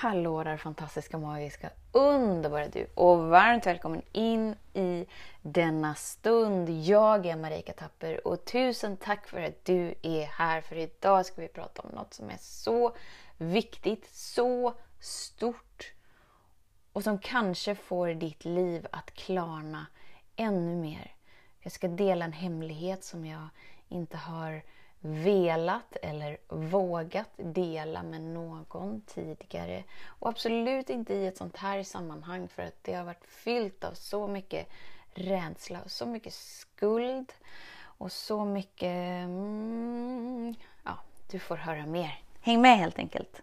Hallå där fantastiska, magiska, underbara du och varmt välkommen in i denna stund. Jag är Marika Tapper och tusen tack för att du är här för idag ska vi prata om något som är så viktigt, så stort och som kanske får ditt liv att klarna ännu mer. Jag ska dela en hemlighet som jag inte har velat eller vågat dela med någon tidigare. Och absolut inte i ett sånt här sammanhang för att det har varit fyllt av så mycket rädsla och så mycket skuld och så mycket... Mm, ja, du får höra mer. Häng med helt enkelt.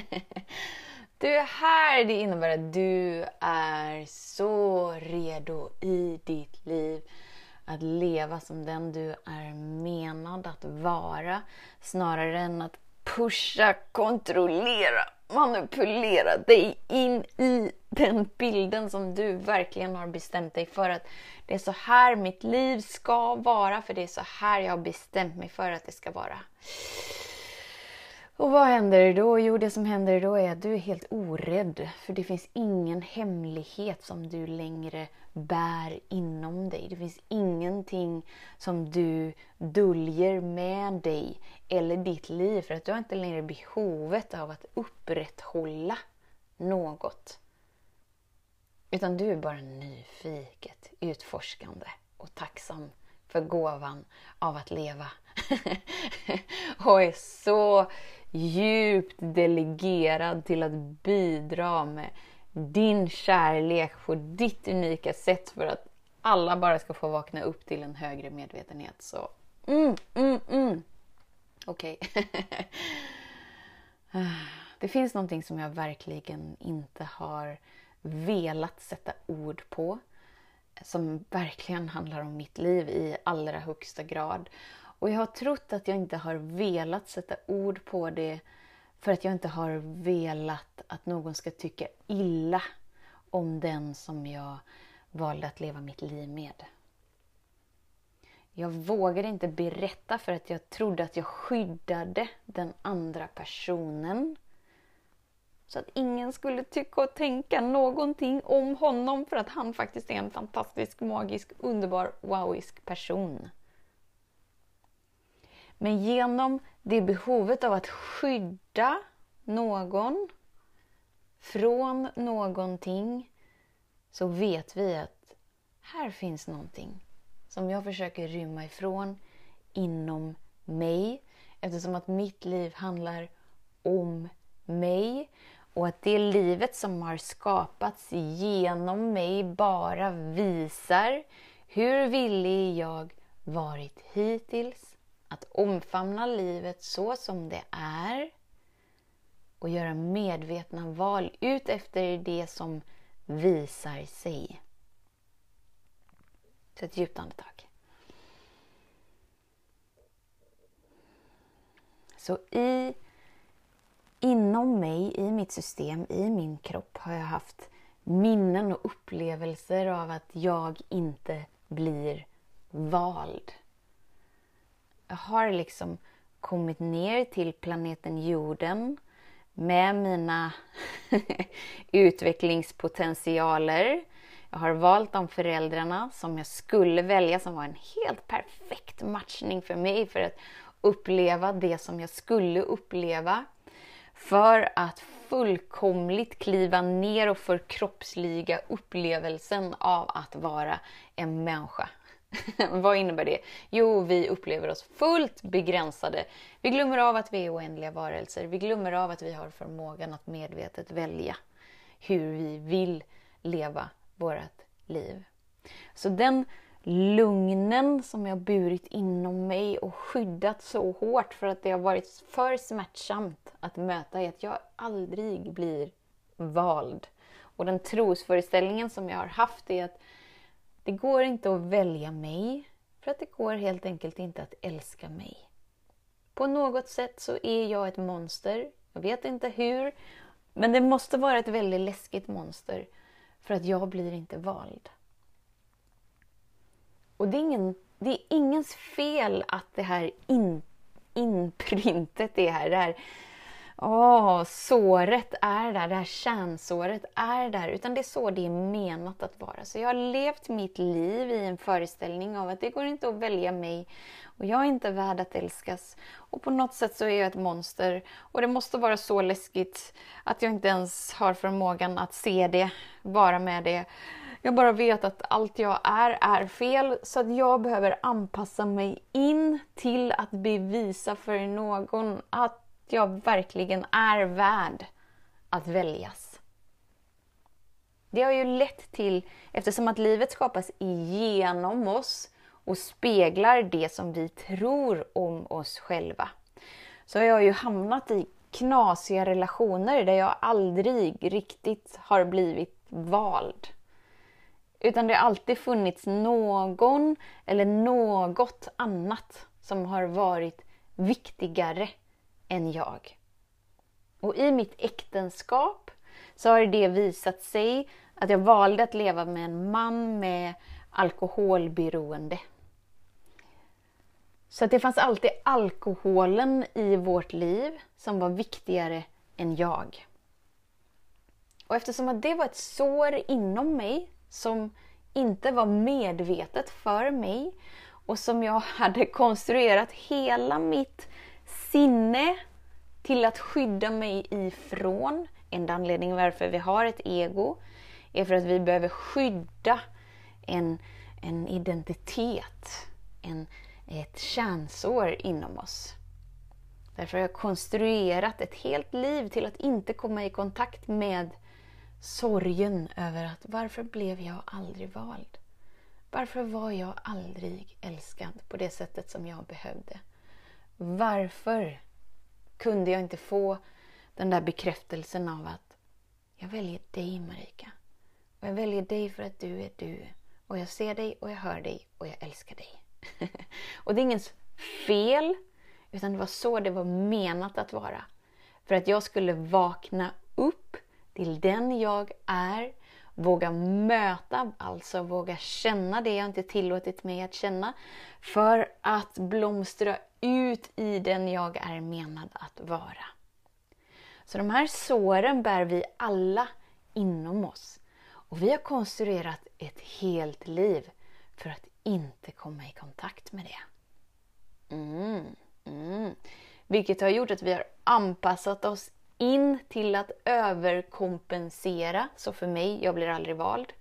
Du är här! Det innebär att du är så redo i ditt liv att leva som den du är menad att vara snarare än att pusha, kontrollera, manipulera dig in i den bilden som du verkligen har bestämt dig för att det är så här mitt liv ska vara för det är så här jag har bestämt mig för att det ska vara. Och vad händer då? Jo, det som händer då är att du är helt orädd. För det finns ingen hemlighet som du längre bär inom dig. Det finns ingenting som du döljer med dig eller ditt liv. För att du har inte längre behovet av att upprätthålla något. Utan du är bara nyfiket, utforskande och tacksam för gåvan av att leva. och är så djupt delegerad till att bidra med din kärlek på ditt unika sätt för att alla bara ska få vakna upp till en högre medvetenhet. Så mm, mm, mm. Okej. Okay. Det finns någonting som jag verkligen inte har velat sätta ord på. Som verkligen handlar om mitt liv i allra högsta grad. Och jag har trott att jag inte har velat sätta ord på det för att jag inte har velat att någon ska tycka illa om den som jag valde att leva mitt liv med. Jag vågade inte berätta för att jag trodde att jag skyddade den andra personen. Så att ingen skulle tycka och tänka någonting om honom för att han faktiskt är en fantastisk, magisk, underbar, wowisk person. Men genom det behovet av att skydda någon från någonting så vet vi att här finns någonting som jag försöker rymma ifrån inom mig. Eftersom att mitt liv handlar om mig och att det livet som har skapats genom mig bara visar hur villig jag varit hittills att omfamna livet så som det är och göra medvetna val ut efter det som visar sig. Så ett djupt andetag. Så i, inom mig, i mitt system, i min kropp har jag haft minnen och upplevelser av att jag inte blir vald har liksom kommit ner till planeten jorden med mina utvecklingspotentialer. Jag har valt de föräldrarna som jag skulle välja som var en helt perfekt matchning för mig för att uppleva det som jag skulle uppleva. För att fullkomligt kliva ner och förkroppsliga upplevelsen av att vara en människa. Vad innebär det? Jo, vi upplever oss fullt begränsade. Vi glömmer av att vi är oändliga varelser. Vi glömmer av att vi har förmågan att medvetet välja hur vi vill leva vårt liv. Så den lugnen som jag burit inom mig och skyddat så hårt för att det har varit för smärtsamt att möta är att jag aldrig blir vald. Och den trosföreställningen som jag har haft är att det går inte att välja mig för att det går helt enkelt inte att älska mig. På något sätt så är jag ett monster. Jag vet inte hur, men det måste vara ett väldigt läskigt monster för att jag blir inte vald. Och det är, ingen, det är ingens fel att det här in, inprintet är här. Det här åh, såret är där, det här kärnsåret är där. Utan det är så det är menat att vara. Så jag har levt mitt liv i en föreställning av att det går inte att välja mig och jag är inte värd att älskas. Och på något sätt så är jag ett monster. Och det måste vara så läskigt att jag inte ens har förmågan att se det, vara med det. Jag bara vet att allt jag är, är fel. Så att jag behöver anpassa mig in till att bevisa för någon att jag verkligen är värd att väljas. Det har ju lett till, eftersom att livet skapas igenom oss och speglar det som vi tror om oss själva, så har jag ju hamnat i knasiga relationer där jag aldrig riktigt har blivit vald. Utan det har alltid funnits någon eller något annat som har varit viktigare än jag. Och i mitt äktenskap så har det visat sig att jag valde att leva med en man med alkoholberoende. Så att det fanns alltid alkoholen i vårt liv som var viktigare än jag. Och eftersom att det var ett sår inom mig som inte var medvetet för mig och som jag hade konstruerat hela mitt sinne till att skydda mig ifrån. En anledning varför vi har ett ego är för att vi behöver skydda en, en identitet, en, ett kärnsår inom oss. Därför har jag konstruerat ett helt liv till att inte komma i kontakt med sorgen över att varför blev jag aldrig vald? Varför var jag aldrig älskad på det sättet som jag behövde? Varför kunde jag inte få den där bekräftelsen av att jag väljer dig Marika. Och jag väljer dig för att du är du. Och jag ser dig och jag hör dig och jag älskar dig. och det är ingens fel, utan det var så det var menat att vara. För att jag skulle vakna upp till den jag är, våga möta, alltså våga känna det jag inte tillåtit mig att känna, för att blomstra ut i den jag är menad att vara. Så de här såren bär vi alla inom oss. Och vi har konstruerat ett helt liv för att inte komma i kontakt med det. Mm, mm. Vilket har gjort att vi har anpassat oss in till att överkompensera. Så för mig, jag blir aldrig vald.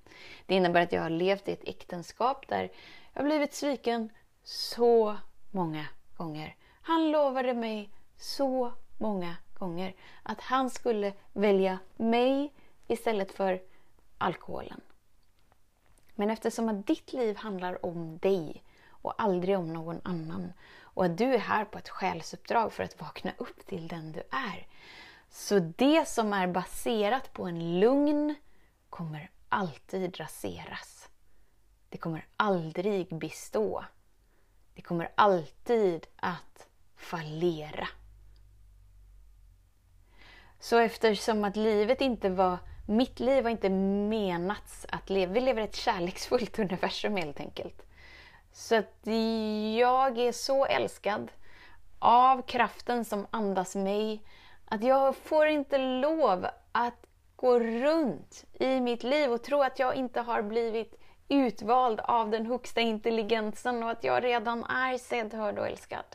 Det innebär att jag har levt i ett äktenskap där jag har blivit sviken så många gånger. Han lovade mig så många gånger att han skulle välja mig istället för alkoholen. Men eftersom att ditt liv handlar om dig och aldrig om någon annan och att du är här på ett själsuppdrag för att vakna upp till den du är. Så det som är baserat på en lugn kommer alltid raseras. Det kommer aldrig bestå. Det kommer alltid att fallera. Så eftersom att livet inte var, mitt liv var inte menats att leva, vi lever ett kärleksfullt universum helt enkelt. Så att jag är så älskad av kraften som andas mig att jag får inte lov att gå runt i mitt liv och tro att jag inte har blivit utvald av den högsta intelligensen och att jag redan är sedd, hörd och älskad.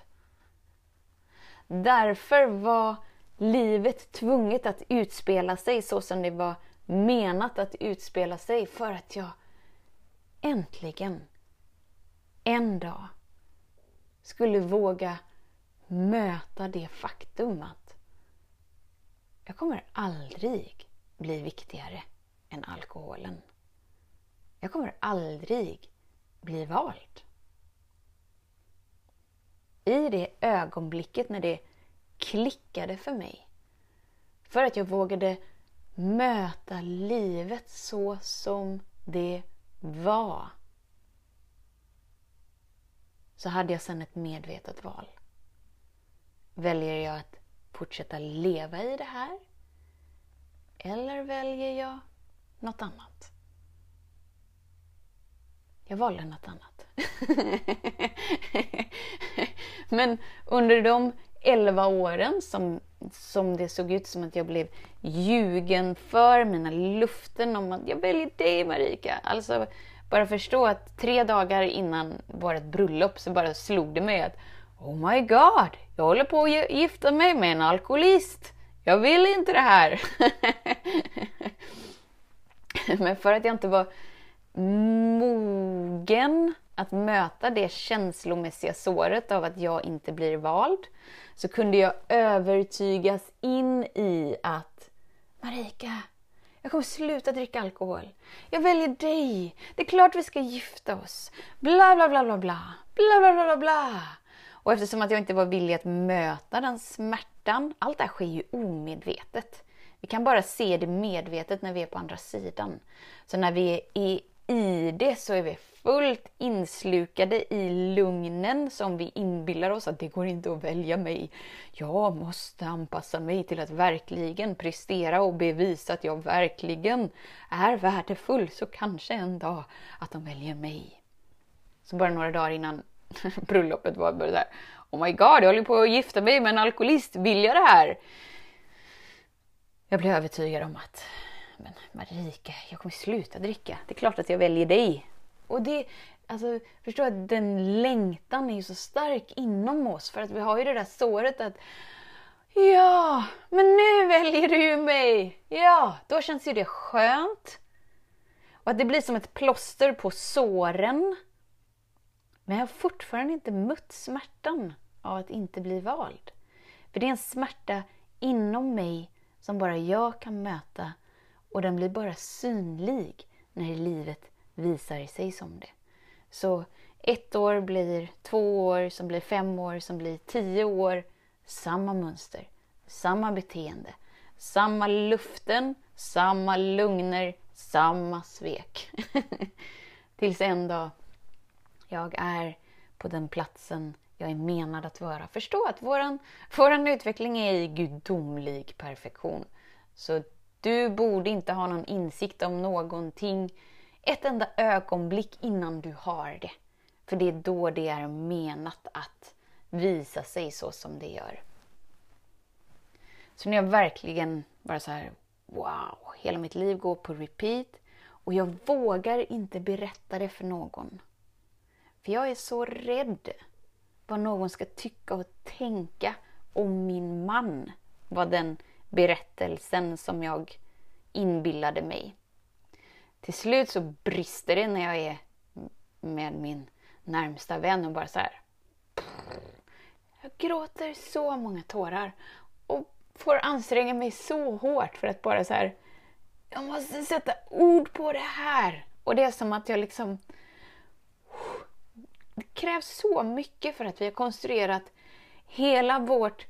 Därför var livet tvunget att utspela sig så som det var menat att utspela sig för att jag äntligen en dag skulle våga möta det faktum att jag kommer aldrig bli viktigare än alkoholen. Jag kommer aldrig bli vald. I det ögonblicket när det klickade för mig. För att jag vågade möta livet så som det var. Så hade jag sedan ett medvetet val. Väljer jag att fortsätta leva i det här? Eller väljer jag något annat? Jag valde något annat. Men under de 11 åren som, som det såg ut som att jag blev ljugen för mina luften om att jag väljer dig Marika. Alltså bara förstå att tre dagar innan vårt bröllop så bara slog det mig att Oh my god, jag håller på att gifta mig med en alkoholist. Jag vill inte det här. Men för att jag inte var mogen att möta det känslomässiga såret av att jag inte blir vald så kunde jag övertygas in i att Marika, jag kommer sluta dricka alkohol. Jag väljer dig. Det är klart vi ska gifta oss. Bla, bla, bla, bla, bla. Bla, bla, bla, bla, bla. Och eftersom att jag inte var villig att möta den smärtan, allt det här sker ju omedvetet. Vi kan bara se det medvetet när vi är på andra sidan. Så när vi är i, i det så är vi fullt inslukade i lugnen som vi inbillar oss att det går inte att välja mig. Jag måste anpassa mig till att verkligen prestera och bevisa att jag verkligen är värdefull så kanske en dag att de väljer mig. Så bara några dagar innan bröllopet var bara såhär Oh my god, jag håller på att gifta mig med en alkoholist. Vill jag det här? Jag blev övertygad om att men Marika, jag kommer sluta dricka. Det är klart att jag väljer dig. Och det, alltså, förstå att den längtan är ju så stark inom oss för att vi har ju det där såret att Ja, men nu väljer du ju mig! Ja, då känns ju det skönt. Och att det blir som ett plåster på såren. Men jag har fortfarande inte mött smärtan av att inte bli vald. För det är en smärta inom mig som bara jag kan möta och den blir bara synlig när livet visar sig som det. Så ett år blir två år, som blir fem år, som blir tio år. Samma mönster, samma beteende, samma luften, samma lugner, samma svek. Tills en dag jag är på den platsen jag är menad att vara. Förstå att våran, våran utveckling är i gudomlig perfektion. Så du borde inte ha någon insikt om någonting ett enda ögonblick innan du har det. För det är då det är menat att visa sig så som det gör. Så när jag verkligen bara så här, wow, hela mitt liv går på repeat och jag vågar inte berätta det för någon. För jag är så rädd vad någon ska tycka och tänka om min man, var den berättelsen som jag inbillade mig. Till slut så brister det när jag är med min närmsta vän och bara så här. Jag gråter så många tårar och får anstränga mig så hårt för att bara så här. Jag måste sätta ord på det här. Och det är som att jag liksom... Det krävs så mycket för att vi har konstruerat hela vårt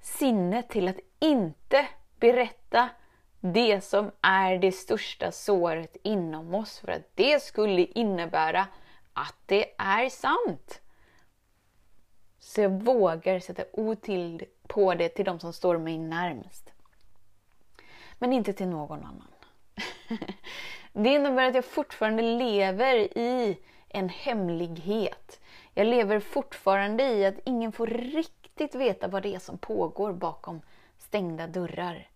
sinne till att inte berätta det som är det största såret inom oss för att det skulle innebära att det är sant. Så jag vågar sätta ord till, på det till de som står mig närmst. Men inte till någon annan. Det innebär att jag fortfarande lever i en hemlighet. Jag lever fortfarande i att ingen får riktigt veta vad det är som pågår bakom stängda dörrar.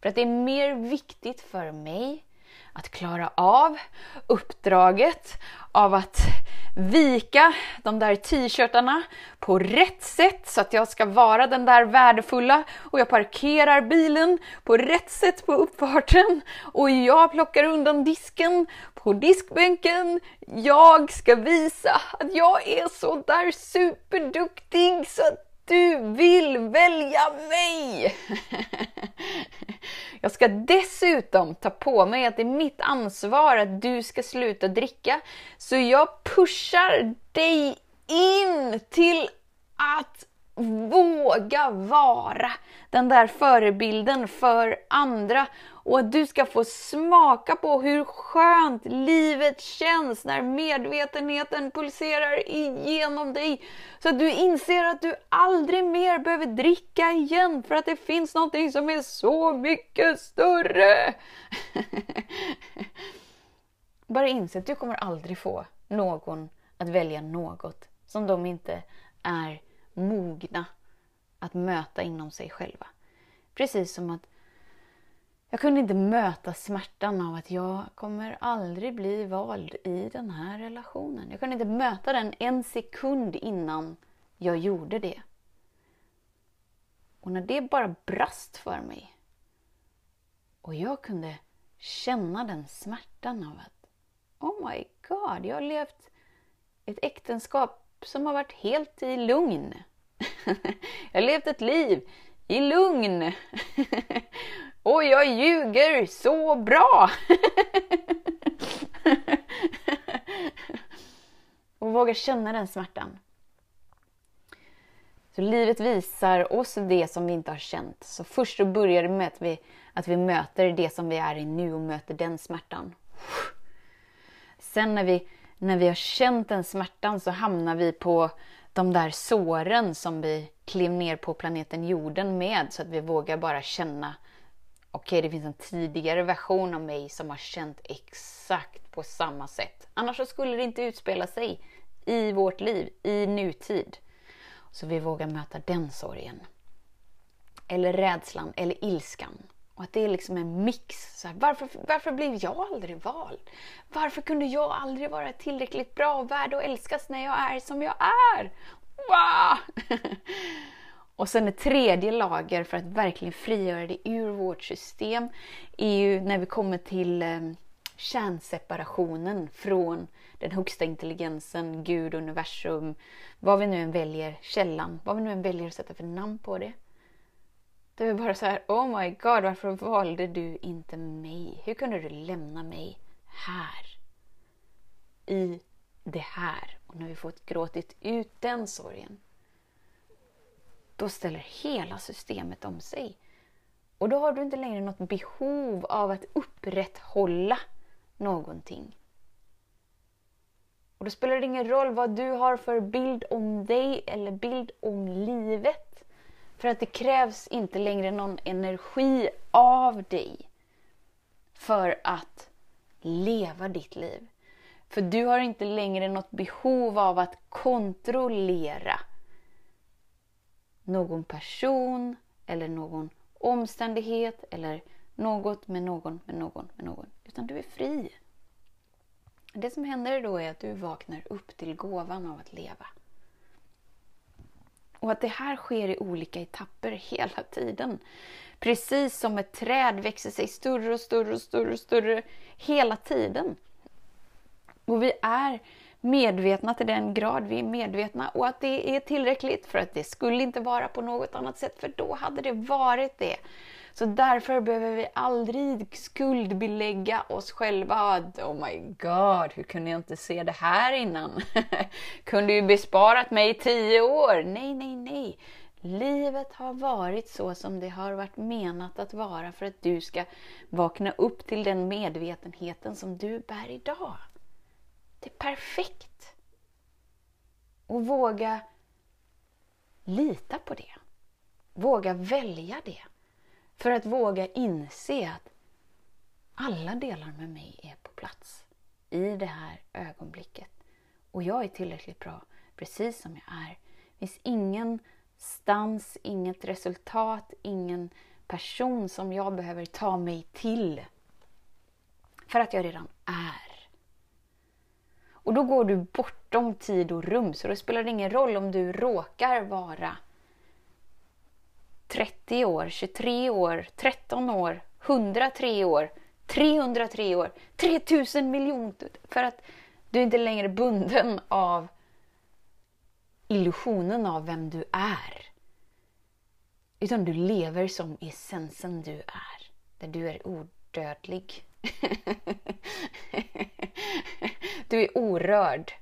För att det är mer viktigt för mig att klara av uppdraget av att vika de där t-shirtarna på rätt sätt så att jag ska vara den där värdefulla och jag parkerar bilen på rätt sätt på uppfarten och jag plockar undan disken på diskbänken. Jag ska visa att jag är så där superduktig så att du vill välja mig! Jag ska dessutom ta på mig att det är mitt ansvar att du ska sluta dricka. Så jag pushar dig in till att våga vara den där förebilden för andra och att du ska få smaka på hur skönt livet känns när medvetenheten pulserar igenom dig. Så att du inser att du aldrig mer behöver dricka igen för att det finns någonting som är så mycket större. Bara inse att du kommer aldrig få någon att välja något som de inte är mogna att möta inom sig själva. Precis som att jag kunde inte möta smärtan av att jag kommer aldrig bli vald i den här relationen. Jag kunde inte möta den en sekund innan jag gjorde det. Och när det bara brast för mig och jag kunde känna den smärtan av att Oh my God, jag har levt ett äktenskap som har varit helt i lugn. jag har levt ett liv i lugn. Och jag ljuger så bra! och våga känna den smärtan. Så livet visar oss det som vi inte har känt. Så först så börjar det med att vi, att vi möter det som vi är i nu och möter den smärtan. Sen när vi, när vi har känt den smärtan så hamnar vi på de där såren som vi klev ner på planeten jorden med så att vi vågar bara känna okej, okay, det finns en tidigare version av mig som har känt exakt på samma sätt. Annars så skulle det inte utspela sig i vårt liv, i nutid. Så vi vågar möta den sorgen. Eller rädslan, eller ilskan. Och att det är liksom en mix. Så här, varför, varför blev jag aldrig vald? Varför kunde jag aldrig vara tillräckligt bra och värd att älskas när jag är som jag är? Wow! och sen ett tredje lager för att verkligen frigöra det ur vårt system är ju när vi kommer till ehm, kärnseparationen från den högsta intelligensen, Gud, universum, vad vi nu än väljer, källan, vad vi nu än väljer att sätta för namn på det. Det är bara så här, oh my god, varför valde du inte mig? Hur kunde du lämna mig här? I det här. Och när vi fått gråtit ut den sorgen, då ställer hela systemet om sig. Och då har du inte längre något behov av att upprätthålla någonting. Och då spelar det ingen roll vad du har för bild om dig eller bild om livet. För att det krävs inte längre någon energi av dig för att leva ditt liv. För du har inte längre något behov av att kontrollera någon person eller någon omständighet eller något med någon, med någon, med någon. Utan du är fri. Det som händer då är att du vaknar upp till gåvan av att leva. Och att det här sker i olika etapper hela tiden. Precis som ett träd växer sig större och större och större och större hela tiden. Och vi är medvetna till den grad vi är medvetna och att det är tillräckligt för att det skulle inte vara på något annat sätt för då hade det varit det. Så därför behöver vi aldrig skuldbelägga oss själva. Oh my god, hur kunde jag inte se det här innan? kunde ju besparat mig tio år. Nej, nej, nej. Livet har varit så som det har varit menat att vara för att du ska vakna upp till den medvetenheten som du bär idag. Det är perfekt. Och våga lita på det. Våga välja det. För att våga inse att alla delar med mig är på plats i det här ögonblicket. Och jag är tillräckligt bra precis som jag är. Det finns ingen stans, inget resultat, ingen person som jag behöver ta mig till. För att jag redan är. Och då går du bortom tid och rum, så då spelar det ingen roll om du råkar vara 30 år, 23 år, 13 år, 103 år, 303 år, 3000 miljoner. För att du är inte längre bunden av illusionen av vem du är. Utan du lever som essensen du är. där du är odödlig du är orörd.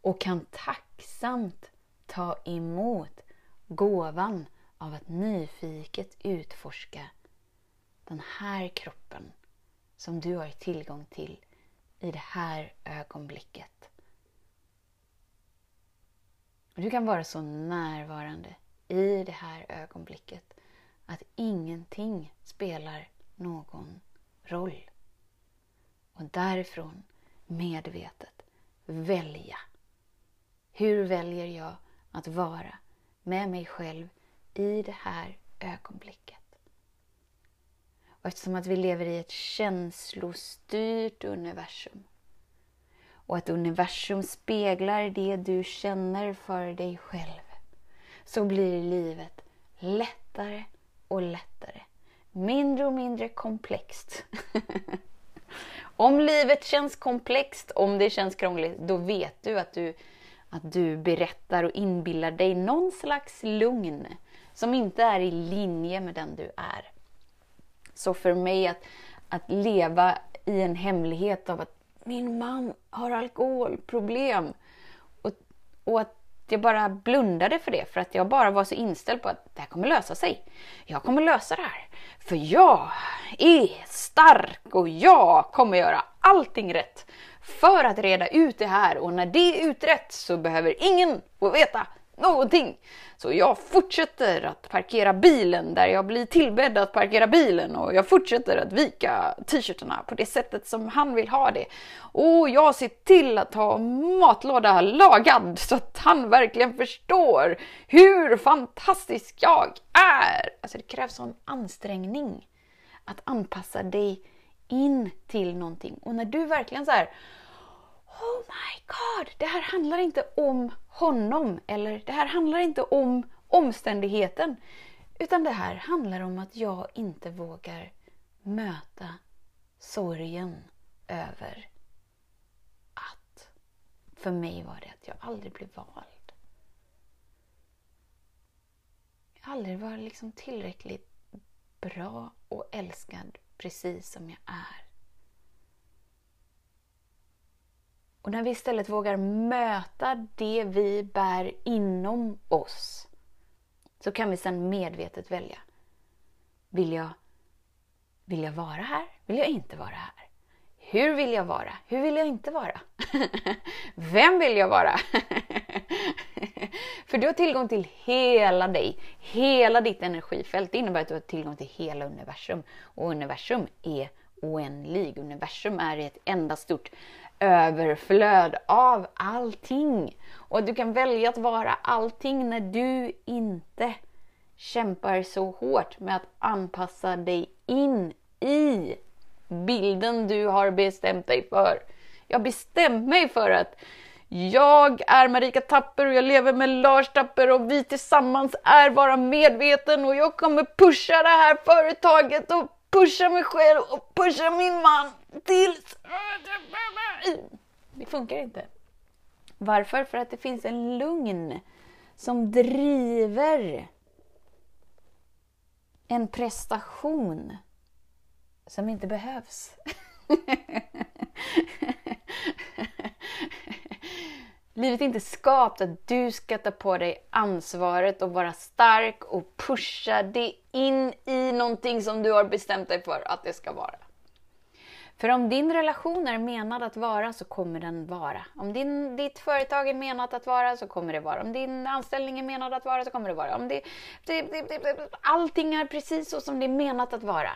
Och kan tacksamt ta emot gåvan av att nyfiket utforska den här kroppen som du har tillgång till i det här ögonblicket. Du kan vara så närvarande i det här ögonblicket att ingenting spelar någon roll. Och därifrån medvetet välja. Hur väljer jag att vara med mig själv i det här ögonblicket? Och eftersom att vi lever i ett känslostyrt universum och att universum speglar det du känner för dig själv så blir livet lättare och lättare. Mindre och mindre komplext. om livet känns komplext, om det känns krångligt, då vet du att du, att du berättar och inbillar dig någon slags lugn som inte är i linje med den du är. Så för mig att, att leva i en hemlighet av att min man har alkoholproblem och, och att jag bara blundade för det för att jag bara var så inställd på att det här kommer lösa sig. Jag kommer lösa det här. För jag är stark och jag kommer göra allting rätt. För att reda ut det här. Och när det är utrett så behöver ingen få veta någonting. Så jag fortsätter att parkera bilen där jag blir tillbedd att parkera bilen och jag fortsätter att vika t-shirtarna på det sättet som han vill ha det. Och jag ser till att ha matlåda lagad så att han verkligen förstår hur fantastisk jag är. Alltså det krävs sån ansträngning att anpassa dig in till någonting. Och när du verkligen så här Oh my god, det här handlar inte om honom eller det här handlar inte om omständigheten. Utan det här handlar om att jag inte vågar möta sorgen över att för mig var det att jag aldrig blev vald. Jag aldrig var liksom tillräckligt bra och älskad precis som jag är. Och när vi istället vågar möta det vi bär inom oss så kan vi sedan medvetet välja. Vill jag, vill jag vara här? Vill jag inte vara här? Hur vill jag vara? Hur vill jag inte vara? Vem vill jag vara? För du har tillgång till hela dig, hela ditt energifält. Det innebär att du har tillgång till hela universum. Och universum är oändlig. Universum är ett enda stort överflöd av allting. Och du kan välja att vara allting när du inte kämpar så hårt med att anpassa dig in i bilden du har bestämt dig för. Jag har bestämt mig för att jag är Marika Tapper och jag lever med Lars Tapper och vi tillsammans är bara medveten och jag kommer pusha det här företaget och pusha mig själv och pusha min man tills... Det funkar inte. Varför? För att det finns en lugn som driver en prestation som inte behövs. Livet är inte skapat att du ska ta på dig ansvaret och vara stark och pusha det in i någonting som du har bestämt dig för att det ska vara. För om din relation är menad att vara så kommer den vara. Om din, ditt företag är menat att vara så kommer det vara. Om din anställning är menad att vara så kommer det vara. Om det, det, det, allting är precis så som det är menat att vara.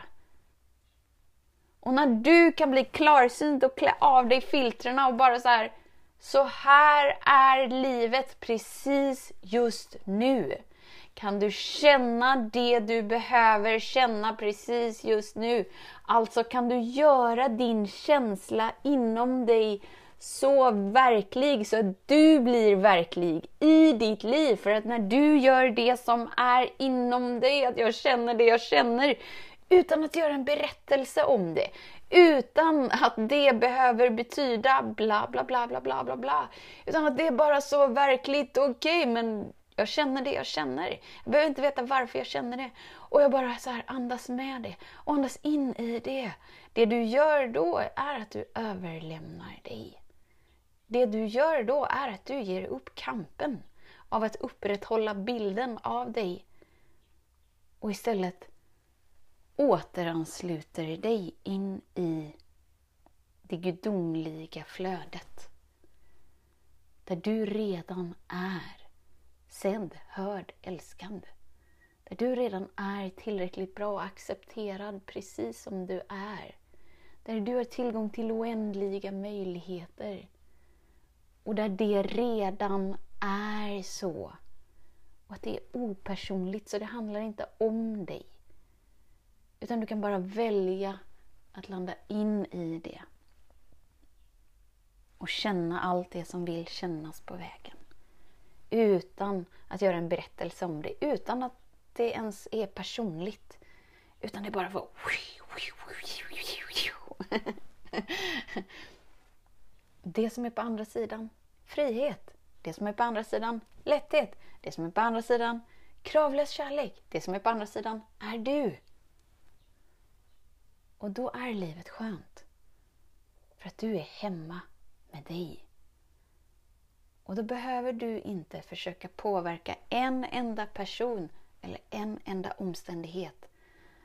Och när du kan bli klarsynt och klä av dig filtrerna och bara så här så här är livet precis just nu. Kan du känna det du behöver känna precis just nu? Alltså kan du göra din känsla inom dig så verklig så att du blir verklig i ditt liv. För att när du gör det som är inom dig, att jag känner det jag känner, utan att göra en berättelse om det, utan att det behöver betyda bla bla bla bla bla bla bla. Utan att det är bara så verkligt, okej okay, men jag känner det jag känner. Jag behöver inte veta varför jag känner det. Och jag bara så här andas med det och andas in i det. Det du gör då är att du överlämnar dig. Det du gör då är att du ger upp kampen av att upprätthålla bilden av dig och istället återansluter dig in i det gudomliga flödet. Där du redan är sedd, hörd, älskande. Där du redan är tillräckligt bra och accepterad precis som du är. Där du har tillgång till oändliga möjligheter. Och där det redan är så. Och att det är opersonligt, så det handlar inte om dig. Utan du kan bara välja att landa in i det. Och känna allt det som vill kännas på vägen. Utan att göra en berättelse om det. Utan att det ens är personligt. Utan det bara får... Det som är på andra sidan, frihet. Det som är på andra sidan, lätthet. Det som är på andra sidan, kravlös kärlek. Det som är på andra sidan är du. Och då är livet skönt. För att du är hemma med dig. Och då behöver du inte försöka påverka en enda person eller en enda omständighet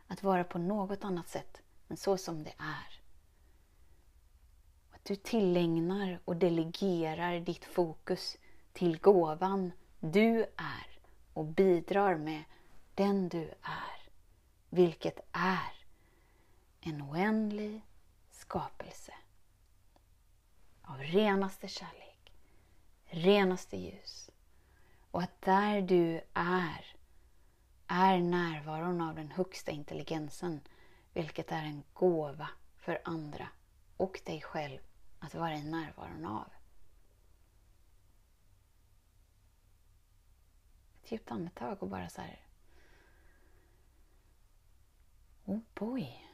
att vara på något annat sätt än så som det är. Att du tillägnar och delegerar ditt fokus till gåvan du är och bidrar med den du är, vilket är en oändlig skapelse av renaste kärlek, renaste ljus. Och att där du är, är närvaron av den högsta intelligensen, vilket är en gåva för andra och dig själv att vara i närvaron av. Ett djupt andetag och bara så här... Oh boy.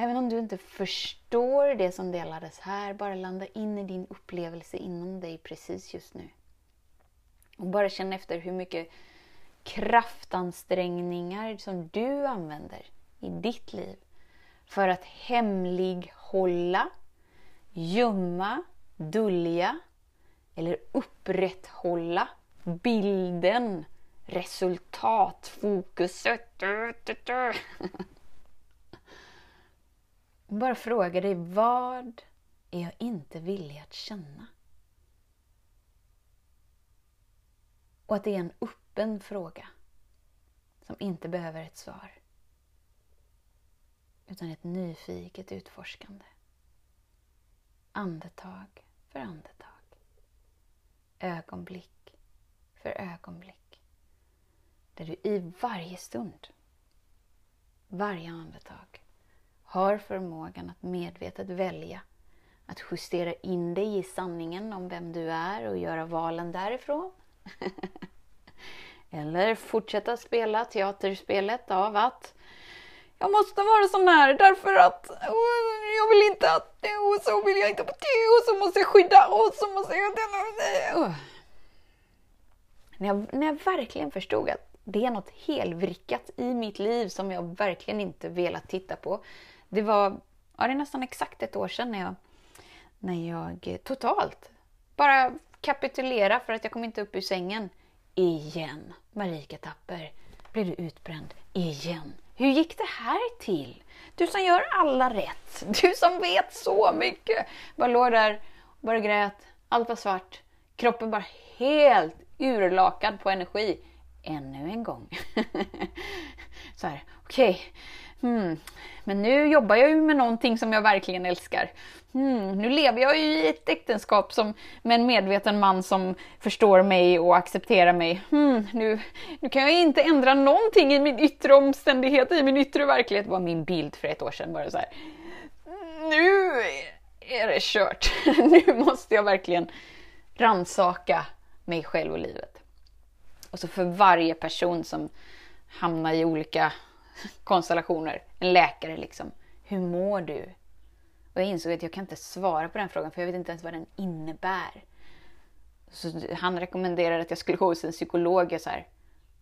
Även om du inte förstår det som delades här, bara landa in i din upplevelse inom dig precis just nu. Och bara känna efter hur mycket kraftansträngningar som du använder i ditt liv för att hemlighålla, gömma, dölja eller upprätthålla bilden, resultatfokuset. Bara fråga dig, vad är jag inte villig att känna? Och att det är en öppen fråga som inte behöver ett svar. Utan ett nyfiket utforskande. Andetag för andetag. Ögonblick för ögonblick. Där du i varje stund, varje andetag har förmågan att medvetet välja att justera in dig i sanningen om vem du är och göra valen därifrån. Eller fortsätta spela teaterspelet av att jag måste vara sån här därför att oh, jag vill inte att det och så vill jag inte på det och så måste jag skydda och så måste jag... Oh. När, jag, när jag verkligen förstod att det är något helvrickat i mitt liv som jag verkligen inte velat titta på det var ja, det är nästan exakt ett år sedan när jag, när jag eh, totalt bara kapitulera för att jag kom inte upp ur sängen. Igen. Marika Tapper, blev du utbränd? Igen. Hur gick det här till? Du som gör alla rätt. Du som vet så mycket. Bara låg där, bara grät. Allt var svart. Kroppen var helt urlakad på energi. Ännu en gång. så här, okej. Okay Hmm. Men nu jobbar jag ju med någonting som jag verkligen älskar. Hmm. Nu lever jag ju i ett äktenskap som, med en medveten man som förstår mig och accepterar mig. Hmm. Nu, nu kan jag inte ändra någonting i min yttre omständighet, i min yttre verklighet, Det var min bild för ett år sedan. Bara så här. Nu är det kört. nu måste jag verkligen ransaka mig själv och livet. Och så för varje person som hamnar i olika konstellationer. En läkare liksom. Hur mår du? Och jag insåg att jag kan inte svara på den frågan för jag vet inte ens vad den innebär. Så han rekommenderade att jag skulle gå hos en psykolog. Jag så här,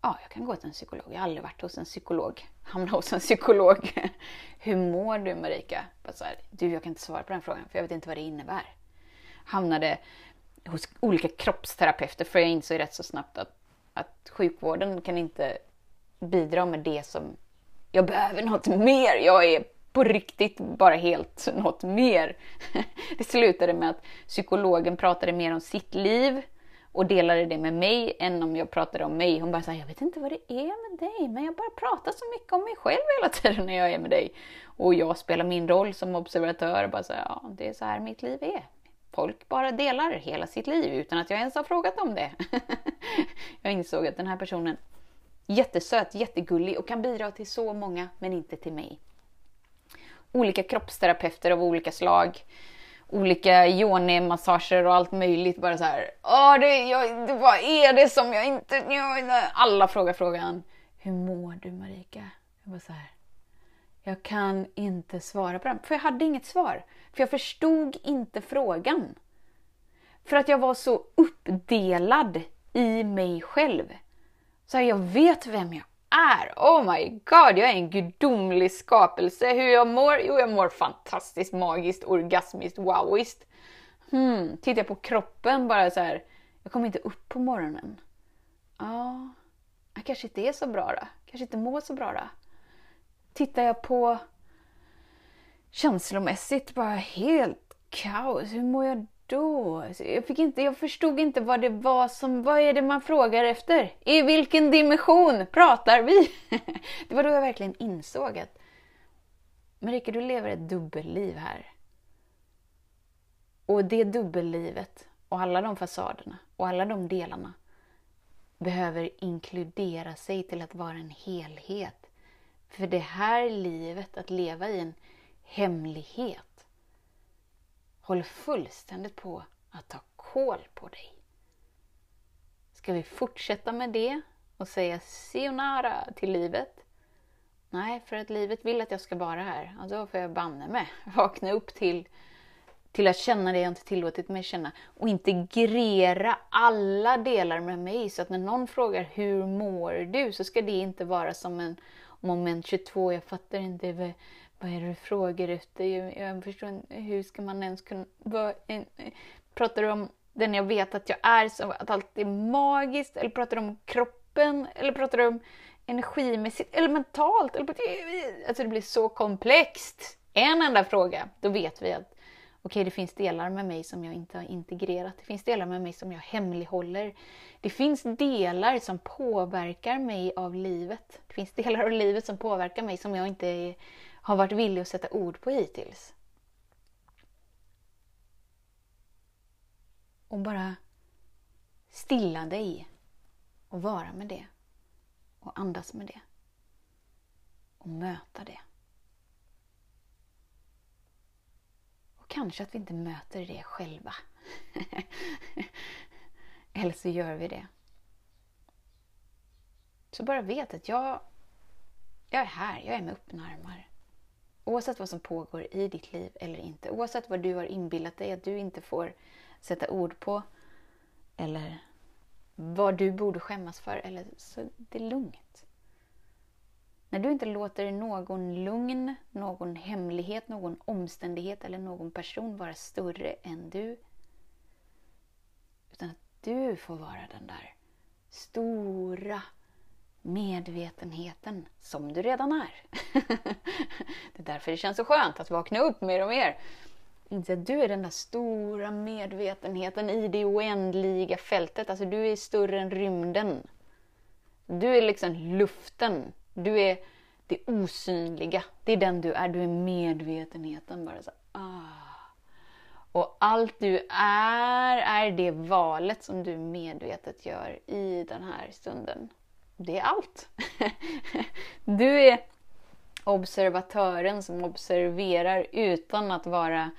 ja, jag kan gå till en psykolog. Jag har aldrig varit hos en psykolog. Hamna hos en psykolog. Hur mår du Marika? Bara så här, du, jag kan inte svara på den frågan för jag vet inte vad det innebär. Hamnade hos olika kroppsterapeuter för jag insåg rätt så snabbt att, att sjukvården kan inte bidra med det som jag behöver något mer. Jag är på riktigt bara helt något mer. Det slutade med att psykologen pratade mer om sitt liv och delade det med mig än om jag pratade om mig. Hon bara sa, jag vet inte vad det är med dig, men jag bara pratar så mycket om mig själv hela tiden när jag är med dig. Och jag spelar min roll som observatör och bara säger, ja, det är så här mitt liv är. Folk bara delar hela sitt liv utan att jag ens har frågat om det. jag insåg att den här personen jättesöt, jättegullig och kan bidra till så många, men inte till mig. Olika kroppsterapeuter av olika slag olika yoni-massager och allt möjligt. Bara så här, Åh, det, jag, det, vad är det som jag inte... Jag, alla frågar frågan. Hur mår du Marika? Jag bara så här, jag kan inte svara på den. För jag hade inget svar. För jag förstod inte frågan. För att jag var så uppdelad i mig själv. Så här, jag vet vem jag är. Oh my god, jag är en gudomlig skapelse. Hur jag mår? Jo, jag mår fantastiskt, magiskt, orgasmiskt, wowiskt. Hmm, tittar jag på kroppen bara så här. Jag kommer inte upp på morgonen. Ja, jag kanske inte är så bra då. Kanske inte mår så bra då. Tittar jag på känslomässigt, bara helt kaos. Hur mår jag då? Jag, fick inte, jag förstod inte vad det var som... Vad är det man frågar efter? I vilken dimension pratar vi? Det var då jag verkligen insåg att Marika, du lever ett dubbelliv här. Och det dubbellivet och alla de fasaderna och alla de delarna behöver inkludera sig till att vara en helhet. För det här livet, att leva i en hemlighet, håller fullständigt på att ta koll på dig. Ska vi fortsätta med det och säga sayonara till livet? Nej, för att livet vill att jag ska vara här. Och då får jag banne mig vakna upp till, till att känna det jag inte tillåtit mig känna. Och integrera alla delar med mig. Så att när någon frågar hur mår du? Så ska det inte vara som en moment 22. Jag fattar inte vad är det du frågar efter? Jag, förstår hur ska man ens kunna... Vad, en, pratar du om den jag vet att jag är, så att allt är magiskt? Eller pratar du om kroppen? Eller pratar du om energimässigt? Eller mentalt? Eller, alltså det blir så komplext. En enda fråga, då vet vi att okej, okay, det finns delar med mig som jag inte har integrerat. Det finns delar med mig som jag hemlighåller. Det finns delar som påverkar mig av livet. Det finns delar av livet som påverkar mig som jag inte är har varit villig att sätta ord på hittills. Och bara stilla dig och vara med det. Och andas med det. Och möta det. Och kanske att vi inte möter det själva. Eller så gör vi det. Så bara vet att jag, jag är här, jag är med öppna armar. Oavsett vad som pågår i ditt liv eller inte. Oavsett vad du har inbillat dig att du inte får sätta ord på. Eller vad du borde skämmas för. Eller så det är lugnt. När du inte låter någon lugn, någon hemlighet, någon omständighet eller någon person vara större än du. Utan att du får vara den där stora medvetenheten som du redan är. det är därför det känns så skönt att vakna upp mer och mer. Att du är den där stora medvetenheten i det oändliga fältet. Alltså du är större än rymden. Du är liksom luften. Du är det osynliga. Det är den du är. Du är medvetenheten. Bara så. Ah. Och allt du är, är det valet som du medvetet gör i den här stunden det är allt. Du är observatören som observerar utan att vara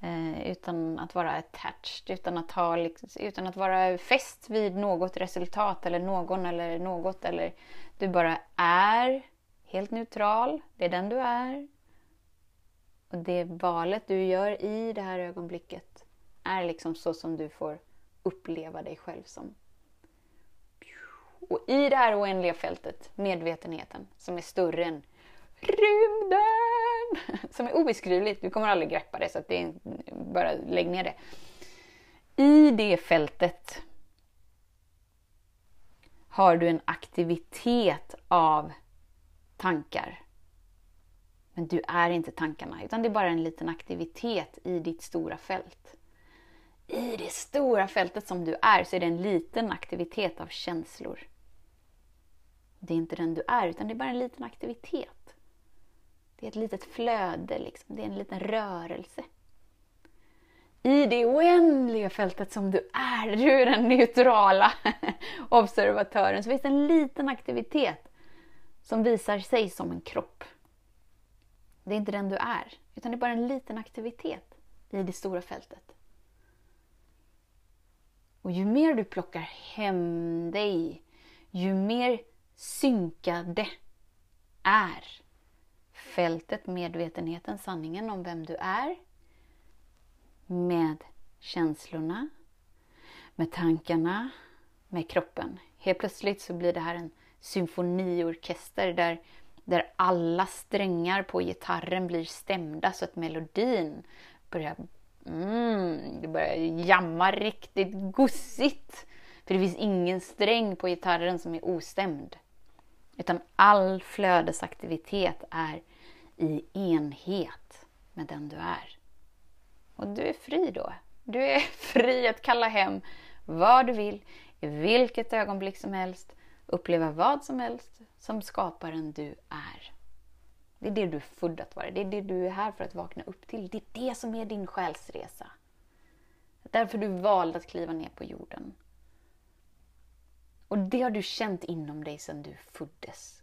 eh, utan att vara attached, utan att, ha, liksom, utan att vara fäst vid något resultat eller någon eller något. Eller du bara är helt neutral. Det är den du är. Och det valet du gör i det här ögonblicket är liksom så som du får uppleva dig själv som. Och i det här oändliga fältet, medvetenheten, som är större än rymden, som är obeskrivligt, du kommer aldrig greppa det så att det är, bara lägg ner det. I det fältet har du en aktivitet av tankar. Men du är inte tankarna, utan det är bara en liten aktivitet i ditt stora fält. I det stora fältet som du är så är det en liten aktivitet av känslor. Det är inte den du är, utan det är bara en liten aktivitet. Det är ett litet flöde, liksom. det är en liten rörelse. I det oändliga fältet som du är, du är den neutrala observatören, så finns det en liten aktivitet som visar sig som en kropp. Det är inte den du är, utan det är bara en liten aktivitet i det stora fältet. Och ju mer du plockar hem dig, ju mer synkade är fältet, medvetenheten, sanningen om vem du är med känslorna, med tankarna, med kroppen. Helt plötsligt så blir det här en symfoniorkester där, där alla strängar på gitarren blir stämda så att melodin börjar, mm, det börjar jamma riktigt gussigt. För det finns ingen sträng på gitarren som är ostämd. Utan all flödesaktivitet är i enhet med den du är. Och du är fri då. Du är fri att kalla hem vad du vill, i vilket ögonblick som helst, uppleva vad som helst som skaparen du är. Det är det du är född att vara. Det är det du är här för att vakna upp till. Det är det som är din själsresa. Därför du valde att kliva ner på jorden. Och det har du känt inom dig sedan du föddes.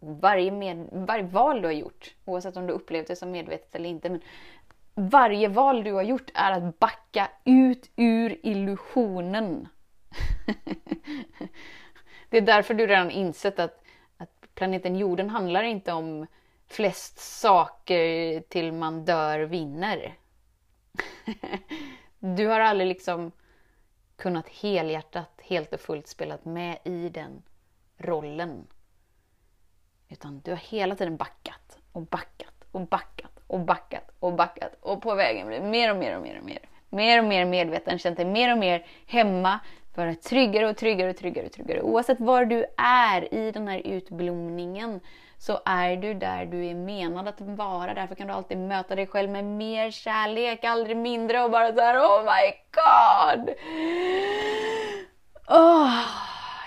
Och varje, med, varje val du har gjort, oavsett om du upplevt det som medvetet eller inte, men varje val du har gjort är att backa ut ur illusionen. det är därför du redan insett att, att planeten jorden handlar inte om flest saker till man dör vinner. du har aldrig liksom kunnat helhjärtat, helt och fullt spelat med i den rollen. Utan du har hela tiden backat och backat och backat och backat och backat och på vägen blir mer och mer och mer och mer. Mer och mer medveten, känt dig mer och mer hemma, vara tryggare och tryggare och tryggare och tryggare. Oavsett var du är i den här utblomningen så är du där du är menad att vara. Därför kan du alltid möta dig själv med mer kärlek, aldrig mindre och bara så här, oh my god! Oh,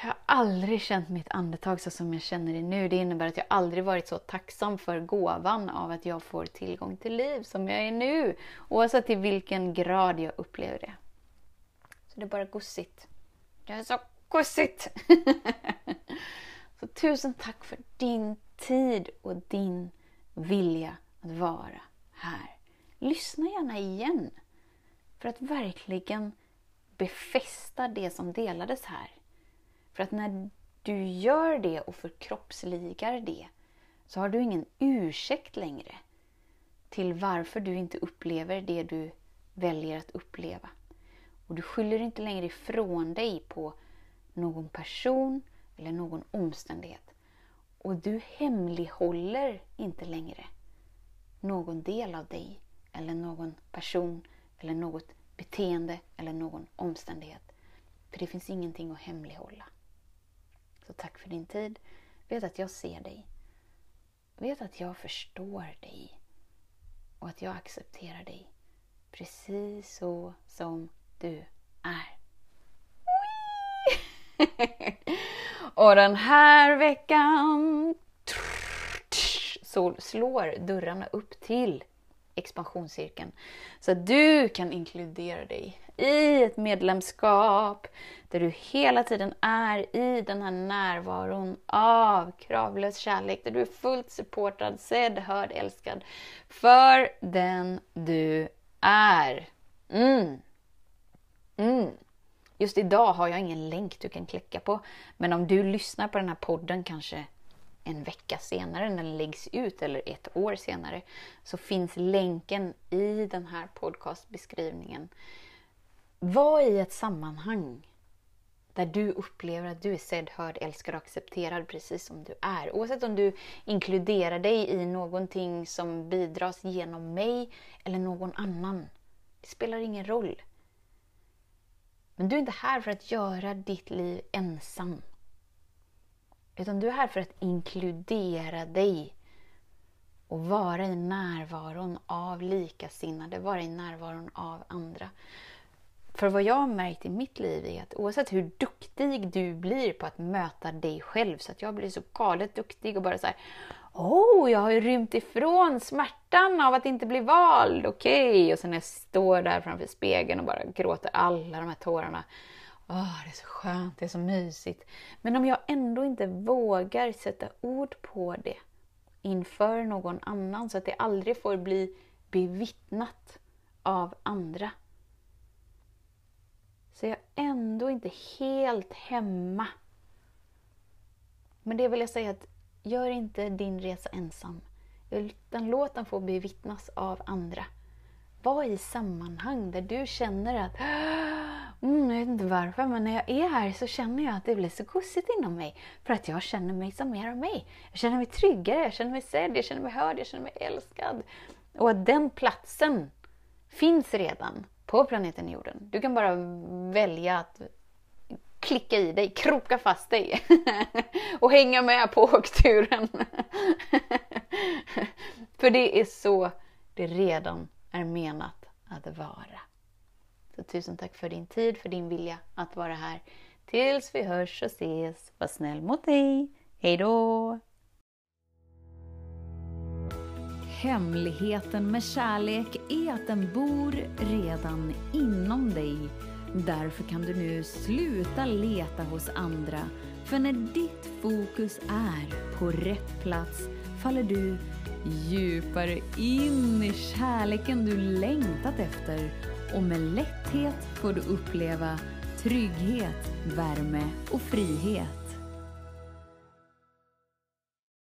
jag har aldrig känt mitt andetag så som jag känner det nu. Det innebär att jag aldrig varit så tacksam för gåvan av att jag får tillgång till liv som jag är nu. Oavsett till vilken grad jag upplever det. Så det är bara gossigt. Det är så gossigt! så tusen tack för din tid och din vilja att vara här. Lyssna gärna igen för att verkligen befästa det som delades här. För att när du gör det och förkroppsligar det så har du ingen ursäkt längre till varför du inte upplever det du väljer att uppleva. Och du skyller inte längre ifrån dig på någon person eller någon omständighet. Och du hemlighåller inte längre någon del av dig eller någon person eller något beteende eller någon omständighet. För det finns ingenting att hemlighålla. Så tack för din tid. Vet att jag ser dig. Vet att jag förstår dig. Och att jag accepterar dig. Precis så som du är. Och den här veckan så slår dörrarna upp till expansionscirkeln. Så att du kan inkludera dig i ett medlemskap där du hela tiden är i den här närvaron av kravlös kärlek, där du är fullt supportad, sedd, hörd, älskad för den du är. Mm. Mm. Just idag har jag ingen länk du kan klicka på. Men om du lyssnar på den här podden kanske en vecka senare när den läggs ut eller ett år senare så finns länken i den här podcastbeskrivningen var i ett sammanhang där du upplever att du är sedd, hörd, älskad och accepterad precis som du är. Oavsett om du inkluderar dig i någonting som bidras genom mig eller någon annan. Det spelar ingen roll. Men du är inte här för att göra ditt liv ensam. Utan du är här för att inkludera dig och vara i närvaron av likasinnade, vara i närvaron av andra. För vad jag har märkt i mitt liv är att oavsett hur duktig du blir på att möta dig själv, så att jag blir så galet duktig och bara så här, Oh, jag har ju rymt ifrån smärtan av att inte bli vald, okej. Okay. Och sen när jag står där framför spegeln och bara gråter alla de här tårarna. Åh, oh, det är så skönt, det är så mysigt. Men om jag ändå inte vågar sätta ord på det inför någon annan så att det aldrig får bli bevittnat av andra så är jag ändå inte helt hemma. Men det vill jag säga att gör inte din resa ensam. Utan låt den få bevittnas av andra. Var i sammanhang där du känner att ah, mm, jag vet inte varför, men när jag är här så känner jag att det blir så gosigt inom mig. För att jag känner mig som mer av mig. Jag känner mig tryggare, jag känner mig sedd, jag känner mig hörd, jag känner mig älskad. Och att den platsen finns redan på planeten jorden. Du kan bara välja att klicka i dig, kroka fast dig och hänga med på åkturen. För det är så det redan är menat att vara. Så tusen tack för din tid, för din vilja att vara här. Tills vi hörs och ses, var snäll mot dig. Hejdå! Hemligheten med kärlek är att den bor redan inom dig. Därför kan du nu sluta leta hos andra. För när ditt fokus är på rätt plats faller du djupare in i kärleken du längtat efter och med lätthet får du uppleva trygghet, värme och frihet.